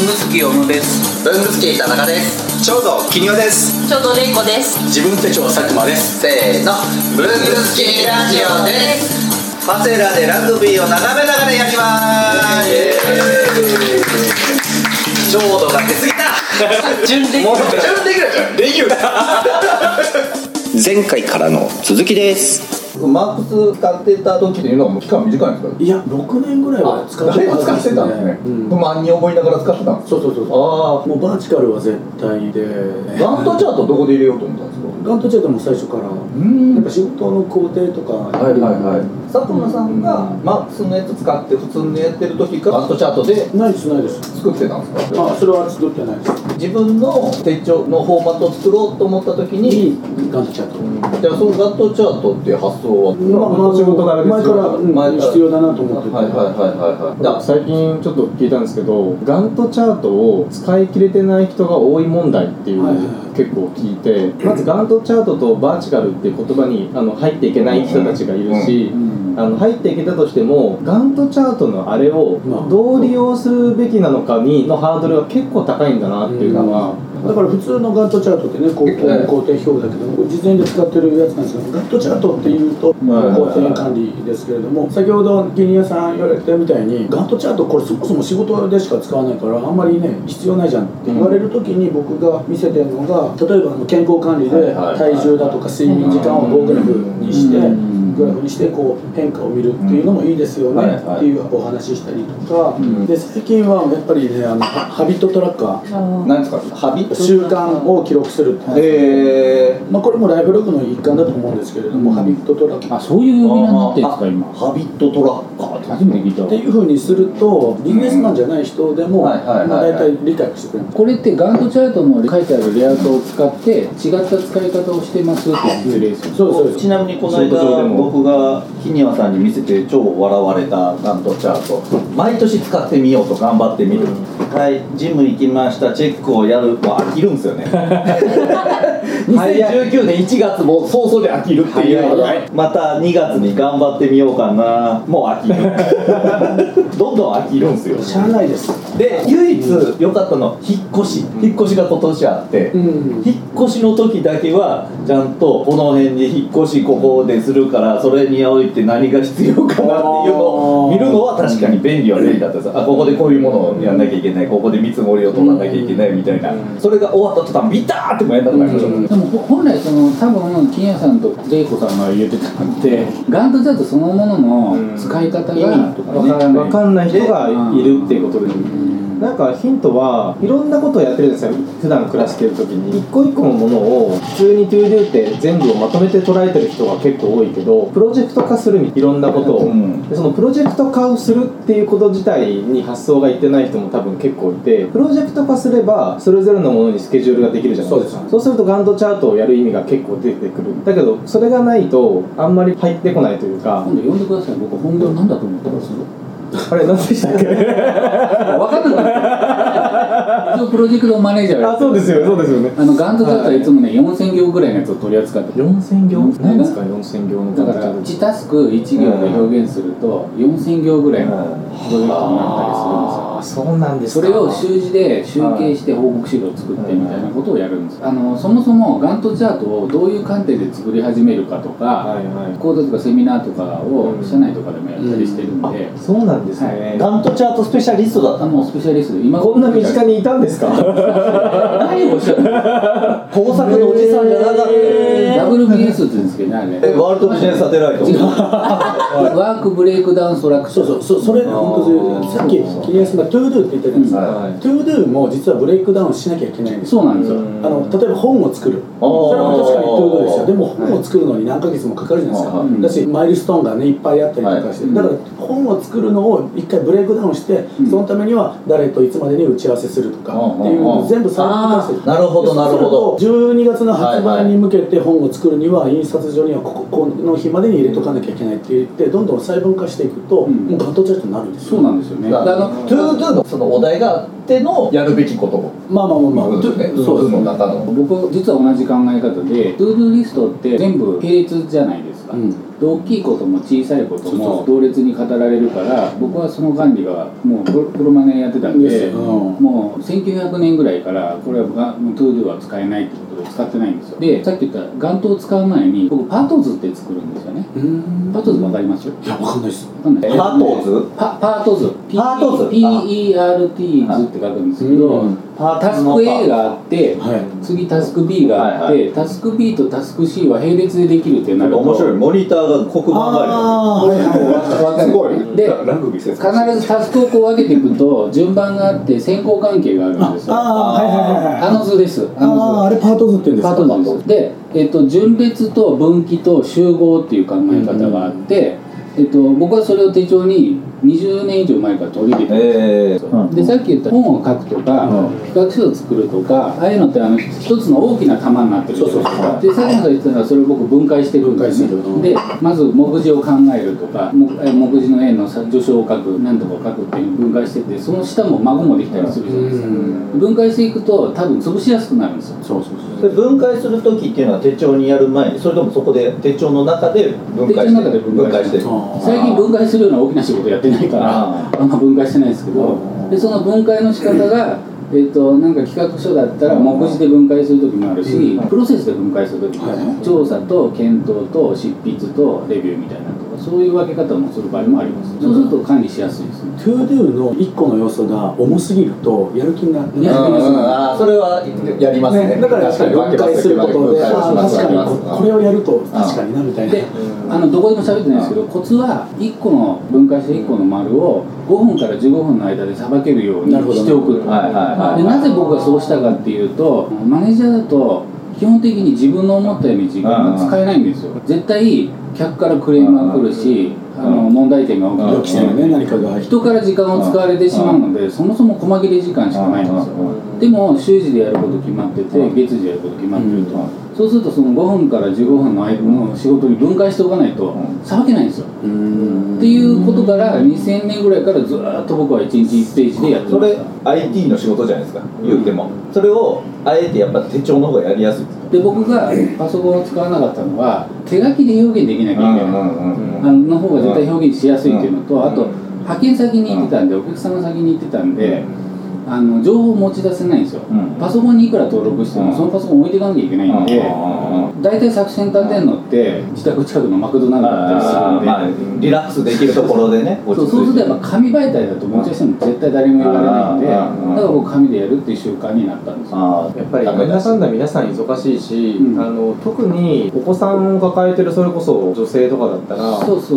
文具好き小野です。文具好き田中です。ちょうど金曜です。ちょうどれいこです。自分手帳佐久間です。せーの。文具好きラジオです。パセラでラグビーを眺めながらやります。ちょうどが出過ぎた。準レギュもう準レギュラーじゃん。レギュラー。前回からの続きですマークス使ってた時っていうのはもう期間短いんですか？いや6年ぐらいは使ってだいぶ使ってたんですね、うん。不満に思いながら使ってたんですそうそうそうそう。あもうバーチカルは絶対で。あガントチャートどこで入れようと思ったんですか？ガントチャートも最初から。ん。やっぱ仕事の工程とかはいはいはい佐久間さんがマークスのやつ使って普通にやってる時からガントチャートで。ないですないです。作ってたんですか？あそれは作ってないです。自分の手帳のフォーマットを作ろうと思った時ににガントチャート。じゃあそのガントチャートっていう発想は？まあまあ仕事からですよ前から、うん前から必要だなと思ってて。はいはいはいはいはい。だ最近ちょっと聞いたんですけどガントチャートを使い切れてない人が多い問題っていうはいはい結構聞いてまずガントチャートとバーチカルっていう言葉にあの入っていけない人たちがいるしあの入っていけたとしてもガントチャートのあれをまあどう利用するべきなのかにのハードルは結構高いんだなっていうのはだから普通のガントチャートってね工程表だけど事前で使ってるやつなんですけどガントチャートっていうとはい工程管理ですけれども先ほどギニアさん言われたみたいにガントチャートこれそもそも仕事でしか使わないからあんまりね必要ないじゃんって言われる時に僕が見せてるのが例えば健康管理で体重だとか睡眠時間を棒グラフにしてグラフにしてこう変化を見るっていうのもいいですよねっていうお話ししたりとか。で最近はやっぱりねあのハハビットトラッカー。何ですか？ハビ習慣を記録するってえまあ、これもライフログの一環だと思うんですけれども、ハビットトラックあそういう呼び名になってるんですか今？ハビットトラッカーって初めて聞いたっていうふうにするとビジネスマンじゃない人でも、まあ、大体理解してくれる。これってガントチャートの書いてあるレイアウトを使って違った使い方をしてますって失礼するそうそうちなみにこの間も僕が日庭さんに見せて超笑われたガントチャート毎年使ってみようと頑張ってみる、はい。ジム行きました。チェックをやるもう飽きるんですよね。2019年1月も早々で飽きるっていう。のがまた2月に頑張ってみようかな。もう飽きる。どんどん飽きるんですよ。しゃあないです、で唯一良かったのは引っ越し。引っ越しが今年あって、うん、引っ越しの時だけはちゃんとこの辺に引っ越しここでするからそれにおいて何が必要かなっていうのを見るのは確かに便利は便利だったんですあここでこういうものをやんなきゃいけない。ここで見積もりを取らなきゃいけないみたいな。それが終わった途端ビターってもやんなくなりましたでもほ本来その多分金谷さんと玲子さんが言ってたのってガントチャートそのものの使い方が意味とかね。分かんない人がいるっていうことでなんかヒントはいろんなことをやってるんですよ。普段暮らしてる時に。一個一個のものを普通に ToDo って全部をまとめて捉えてる人が結構多いけどプロジェクト化するいろんなことを、うん。でそのプロジェクト化をするっていうこと自体に発想がいってない人も多分結構いてプロジェクト化すればそれぞれのものにスケジュールができるじゃないですか。そうす。るとガントチャートをやる意味が結構出てくる。だけどそれがないとあんまり入ってこないというか。今度呼んでください。僕本業なんだと思ってますあれ何でしたっけ？分かんなかった。一応プロジェクトマネージャーやあそうですよねそうですよね。あのガントチャートはい。つもね4000行ぐらいのやつを取り扱ってる。4000行？何ですか？4000行のだから1タスク1行で表現すると4000行ぐらいのプロジェクトになったりするんですよ。あそうなんですかそれを習字で集計して報告資料を作ってみたいなことをやるんですあのそもそもガントチャートをどういう観点で作り始めるかとか、はいはい。講座とかセミナーとかを社内とかでもやったりしてるんで、そうなんですね、ガントチャートスペシャリストだったの？あのスペシャリストで今。こんな身近にいたんですか？何をおっしゃる工作のおじさんじゃなかった。WBS って言うんですけどねあれ。えワールドビジネスサテライト。ワークブレイクダウンストラクチャーそうそうそそれ本当さっき桐谷さんが ToDo って言ったじゃないですか、はい。ToDo も実はブレイクダウンしなきゃいけないんです。よそうなんですよ。あの例えば本を作る。それも確かに ToDo ですよ。でも本を作るのに何ヶ月もかかるじゃないですか、はいだしマイルストーンがねいっぱいあったりとかして、はいだから本を作るのを一回ブレイクダウンして、そのためには誰といつまでに打ち合わせするとかっていうのを全部サービスなるほどなるほど。12月の発売に向けて本を作るには印刷所にはこここの日までに入れとかなきゃいけないって言ってどんどん細分化していくと、ん。もうガントチャートになるんですよそうなんですよね。であの ToDo のそのお題があってのやるべきこともまあまあまあまあ、そうですね。僕実は同じ考え方で ToDo リストって全部並列じゃないですか、うん。で大きいことも小さいことも同列に語られるから僕はその管理がもうプロマネやってたんで、うん。もう1900年ぐらいからこれはがもう ToDo は使えないってことで使ってないんですよ。でさっき言ったガントを使う前に僕 PERT 図って作るんですよね。うん。 PERT 図わかります？いやわかんないですわかんない。パート図パパート図パート図 PERT 図って書くんですけど、うん。タスク A があって、はい。次タスク B があって、はいタスク B とタスク C は並列でできるってなると面白い。モニターが黒板がああー。はいはいわかるすごい。で必ずタスクをこう分けていくと順番があって先行関係があるんですよ。あーはいはいはいはい。あの図です。ああの図。ああれ PERT 図って言うんですか？ PERT 図です。で、えっと、順列と分岐と集合っていう考え方があって、えっと、僕はそれを手帳に20年以上前から取り入れてるんですよ。えーでさっき言った本を書くとか、比較書を作るとかああいうのってあの一つの大きな玉になってるじゃないですか。でさっきの言ってたのはそれを僕分解してるんですね分解する。でまず目次を考えるとか目次の A の序章を書く何とかを書くっていう分解しててその下も孫もできたりするじゃないですか。分解していくと多分潰しやすくなるんですよ。そうそうそれ分解する時っていうのは手帳にやる前にそれともそこで手帳の中で分解して分解して。最近分解するような大きな仕事やってないからああんま分解してないですけどでその分解の仕方が えっとなんか企画書だったら目次で分解する時もあるし、プロセスで分解する時もある、はい。調査と検討と執筆とレビューみたいなそういう分け方もする場合もあります、そうすると管理しやすいですね。 ToDo の一個の要素が重すぎるとやる気になるやる気になそれはやりますね。だから確かに分解することで確かにここれをやると確かになみたいな。であのどこでも喋ってないですけどコツは1個の分解した1個の丸を5分から15分の間でさばけるようにしておく。はいはいはい。でなぜ僕がそうしたかっていうとマネージャーだと基本的に自分の思ったように時間が使えないんですよ。絶対客からクレームが来るしあの問題点が起き予る。し期せぬね人から時間を使われてしまうのでそもそも細切れ時間しかないんですよ。でも習字でやること決まってて月次でやること決まってるとそうするとその5分から15分の間の仕事に分解しておかないとさばけないんですよ。っていうことから2000年ぐらいからずーっと僕は1日1ページでやってそれました IT の仕事じゃないですか。言っても。それをあえてやっぱ手帳の方がやりやすいで僕がパソコンを使わなかったのは手書きで表現できなきゃいけない、んあの方が絶対表現しやすいっていうのと、あと派遣先に行ってたんでお客様先に行ってたんで、あの情報を持ち出せないんですよ、うん。パソコンにいくら登録しても、うん。そのパソコン置いていかなきゃいけないんで、大体作戦立てるのって自宅近くのマクドナルドだったりするんで、まあリラックスできるところでね そうそうするとやっぱ紙媒体だと持ち出しても絶対誰も言われないんで、だうん。から僕紙でやるっていう習慣になったんですよ。あやっぱりなんだかんだ皆さん忙しいし、うん。あの特にお子さんを抱えてるそれこそ女性とかだったら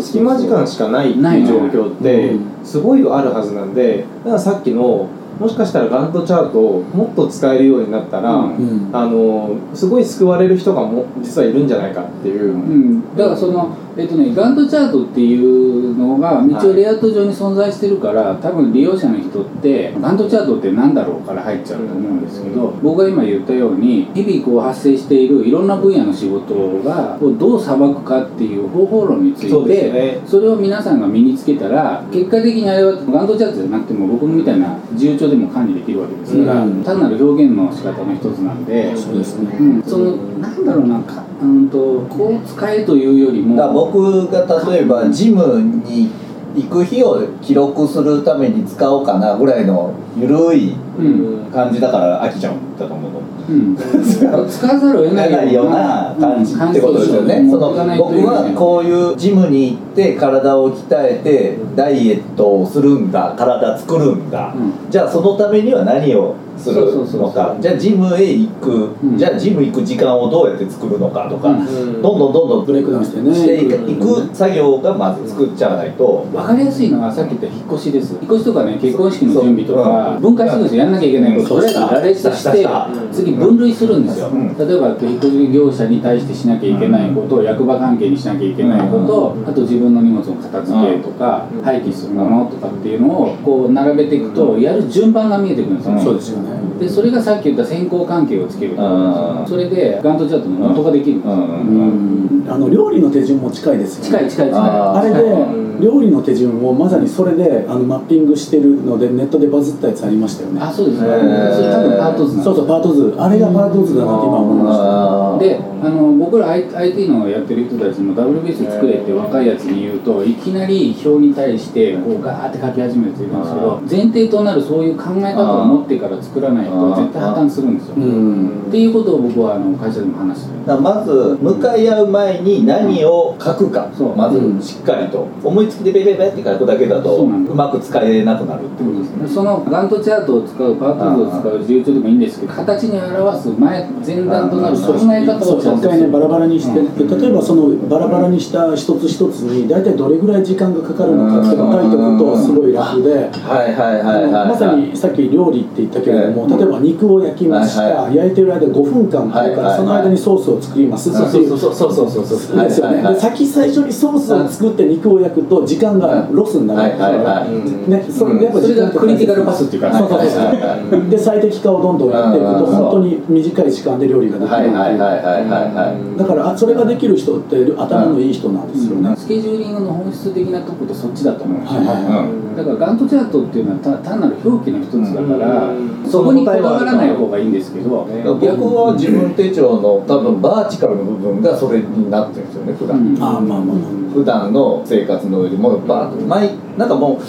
隙間時間しかないっていう状況ってすごいあるはずなんでだからさっきのもしかしたらガントチャートをもっと使えるようになったら、うん。うん。あのすごい救われる人がも実はいるんじゃないかっていう、うん、だからその、えっとね、ガントチャートっていうのが一応レイアウト上に存在してるから、多分利用者の人ってガントチャートって何だろうから入っちゃうと思うんですけど、僕が今言ったように日々こう発生しているいろんな分野の仕事がどう裁くかっていう方法論についそうてですね。それを皆さんが身につけたら結果的にあれはガントチャートじゃなくても僕みたいな自由帳でも管理できるわけですから、うん。単なる表現の仕方の一つなんで。そうですね。うん、そのなんだろうなかうんとこう使えというよりもだ僕が例えばジムに行く日を記録するために使おうかなぐらいのゆるいうん、感じだから飽きちゃうんだと思うのうん、使わざるを得ないような感じってことですよね、うん。その僕はこういうジムに行って体を鍛えてダイエットをするん。だ体作るん。だ、うじゃあそのためには何をするそうそうそうのか。じゃあジムへ行く、うん。じゃあジム行く時間をどうやって作るのかとか、うん。どんどんどんどんブレイクダウンしてね。していく作業がまず作っちゃわないと、分かりやすいのはさっき言った引っ越しです。引っ越しとかね結婚式の準備とか分解するんですよやんなきゃいけないのをとりあえず羅列ししたしてた次分類するんですよ。うん。例えば引っ越し業者に対してしなきゃいけないこと役場関係にしなきゃいけないことあと自分の荷物の片付けとか廃棄するものとかっていうのをこう並べていくとやる順番が見えてくるんですよそうですよねでそれがさっき言った先行関係をつけるそれでガントチャートの元ができるんですあの料理の手順も近いですよね。近い近い近い。あれでうん料理のの手順をまさにそれであのマッピングしてるのでネットでバズったやつありましたよね。あそうです。ね、それ多分パート図そうそうパート図。あれがパート図だなって今思いました。であの僕ら IT のやってる人たちも WBS 作れって若いやつに言うといきなり表に対してこうガーって書き始める人いるんですけど前提となるそういう考え方を持ってから作らないと絶対破綻するんですよ。うん。っていうことを僕はあの会社でも話してる。まず向かい合う前に何を書くか、そう。まずしっかりと。思いつきでベベベって書くだけだとそうまく使えなくなるってことですね、そのガントチャートを使うパート図を使う自由帳でもいいんですけど形に表す前前段となる考え方を一回ねバラバラにして、で例えばそのバラバラにした一つ一つに大体どれぐらい時間がかかるのかっていうのを書いておくとすごい楽で。はいはいはいまさにさっき料理って言ったけれども、ええ例えば肉を焼きました、はい焼いてる間5分間かかるから、はいはいはいその間にソースを作りますそうっていう。そうそうそうそうそうそうそうですよね、はいはいはいで先最初にソースを作って肉を焼くと時間がロスになる。んでね、それでやっぱ時間クリティカルパスっていうか。そうで最適化をどんどんやっていくとうん。本当に短い時間で料理ができるっていう。はいはいはいはいはいはい。だからあそれができる人って頭のいい人なんですよね、スケジューリングの本質的なとこってそっちだと思うんですよ、はいはいはい。うん。だからガントチャートっていうのはた単なる表記の一つだから、うん。そこにこだわらない方がいいんですけど、僕は自分手帳の多分バーチカルの部分がそれになってるんですよね普段、うん。ああまあまあま普段の生活の上でもうバーッと毎なんかも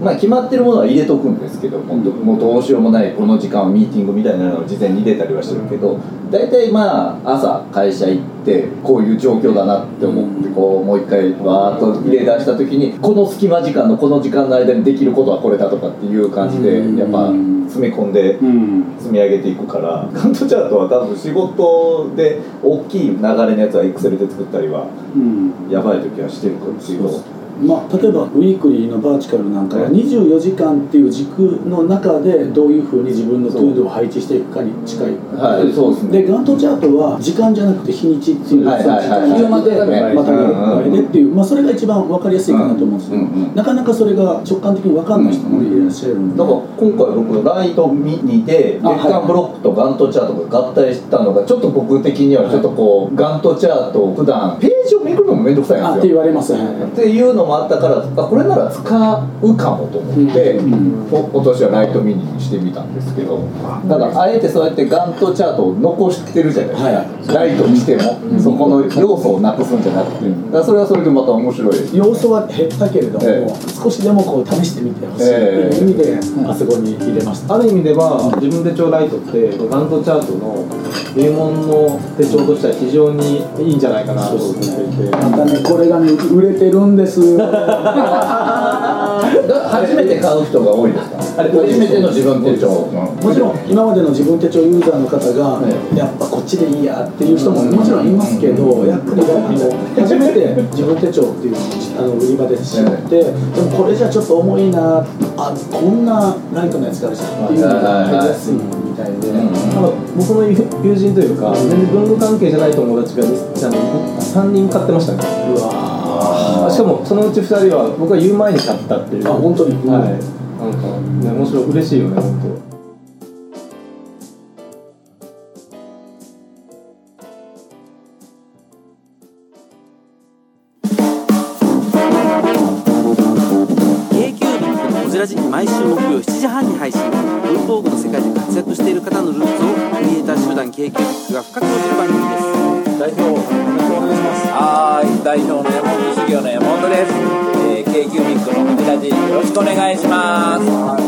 う、まあ、決まってるものは入れとくんですけども,、どもうどうしようもないこの時間はミーティングみたいなのを事前に入れたりはしてるけど大体まあ朝会社行ってこういう状況だなって思ってこうもう一回バーッと入れ出した時にこの隙間時間のこの時間の間にできることはこれだとかっていう感じでやっぱ詰め込んでうん。積み上げていくからガントチャートは多分仕事で大きい流れのやつはエクセルで作ったりはうん。やばい時はしてるけどまあ、例えばウィークリーのバーチカルなんかは24時間っていう軸の中でどういうふうに自分のトゥードを配置していくかに近い。はいそうですね。でガントチャートは時間じゃなくて日にちっていうはいはいはい。日をまたがるはい。またがる場合でっていう、まあ、それが一番分かりやすいかなと思うんですよ、うんうんうんなかなかそれが直感的に分かんない人もいらっしゃるんで、だから今回僕ライトミニで月間ブロックとガントチャートが合体したのがちょっと僕的にはちょっとこうガントチャートを普段ページをめくるのもめんどくさいんあってですよ言われます、はいっていうのもあったからあこれなら使うかもと思って、お今年はライトミニにしてみたんですけどただあえてそうやってガントチャートを残してるじゃないですか、ライトにしても、そこの要素をなくすんじゃなくて、だからそれはそれでまた面白い。要素は減ったけれども、え少しでもこう試してみてほしいっていう意味で、あそこに入れました、ある意味では自分手帳ライトってガントチャートの入門の手帳としては非常にいいんじゃないかなと思っていて。またねこれがね売れてるんです 初めて買う人が多いですか？初めての自分手帳、もちろん今までの自分手帳ユーザーの方が、やっぱこっちでいいやっていう人ももちろんいますけど、やっぱりあの初めて自分手帳っていうあの売り場で知って、でもこれじゃちょっと重いなあこんなライトのやつがあるじゃんっていうのが入りやすいみたいで、僕の友人というか全然文具関係じゃない友達が3人買ってましたね。うわしかもそのうち2人は僕が言う前に買ったっていう。あ本当に？はい。なんかね面白い嬉しいよね本当。毎週木曜7時半に配信。文房具の世界で活躍している方のルーツをクリエイター集団 k q ビックが深く落ちる番組です。代表お願いします。はーい代表ジよろしくお願いします。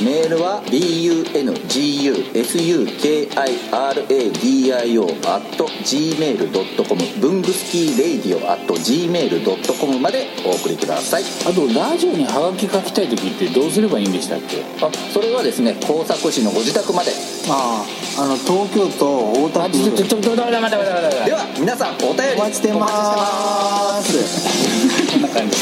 メールは bungusukiradio.gmail.com 文具スキーレイディオ .gmail.com までお送りください。あとラジオにハガキ書きたい時ってどうすればいいんでしたっけ？あそれはですね工作士のご自宅まで。あああの東京都大田あちょちょちょちょ待って待って待って待って。では皆さんお便りお待ちしてます。こんな感じ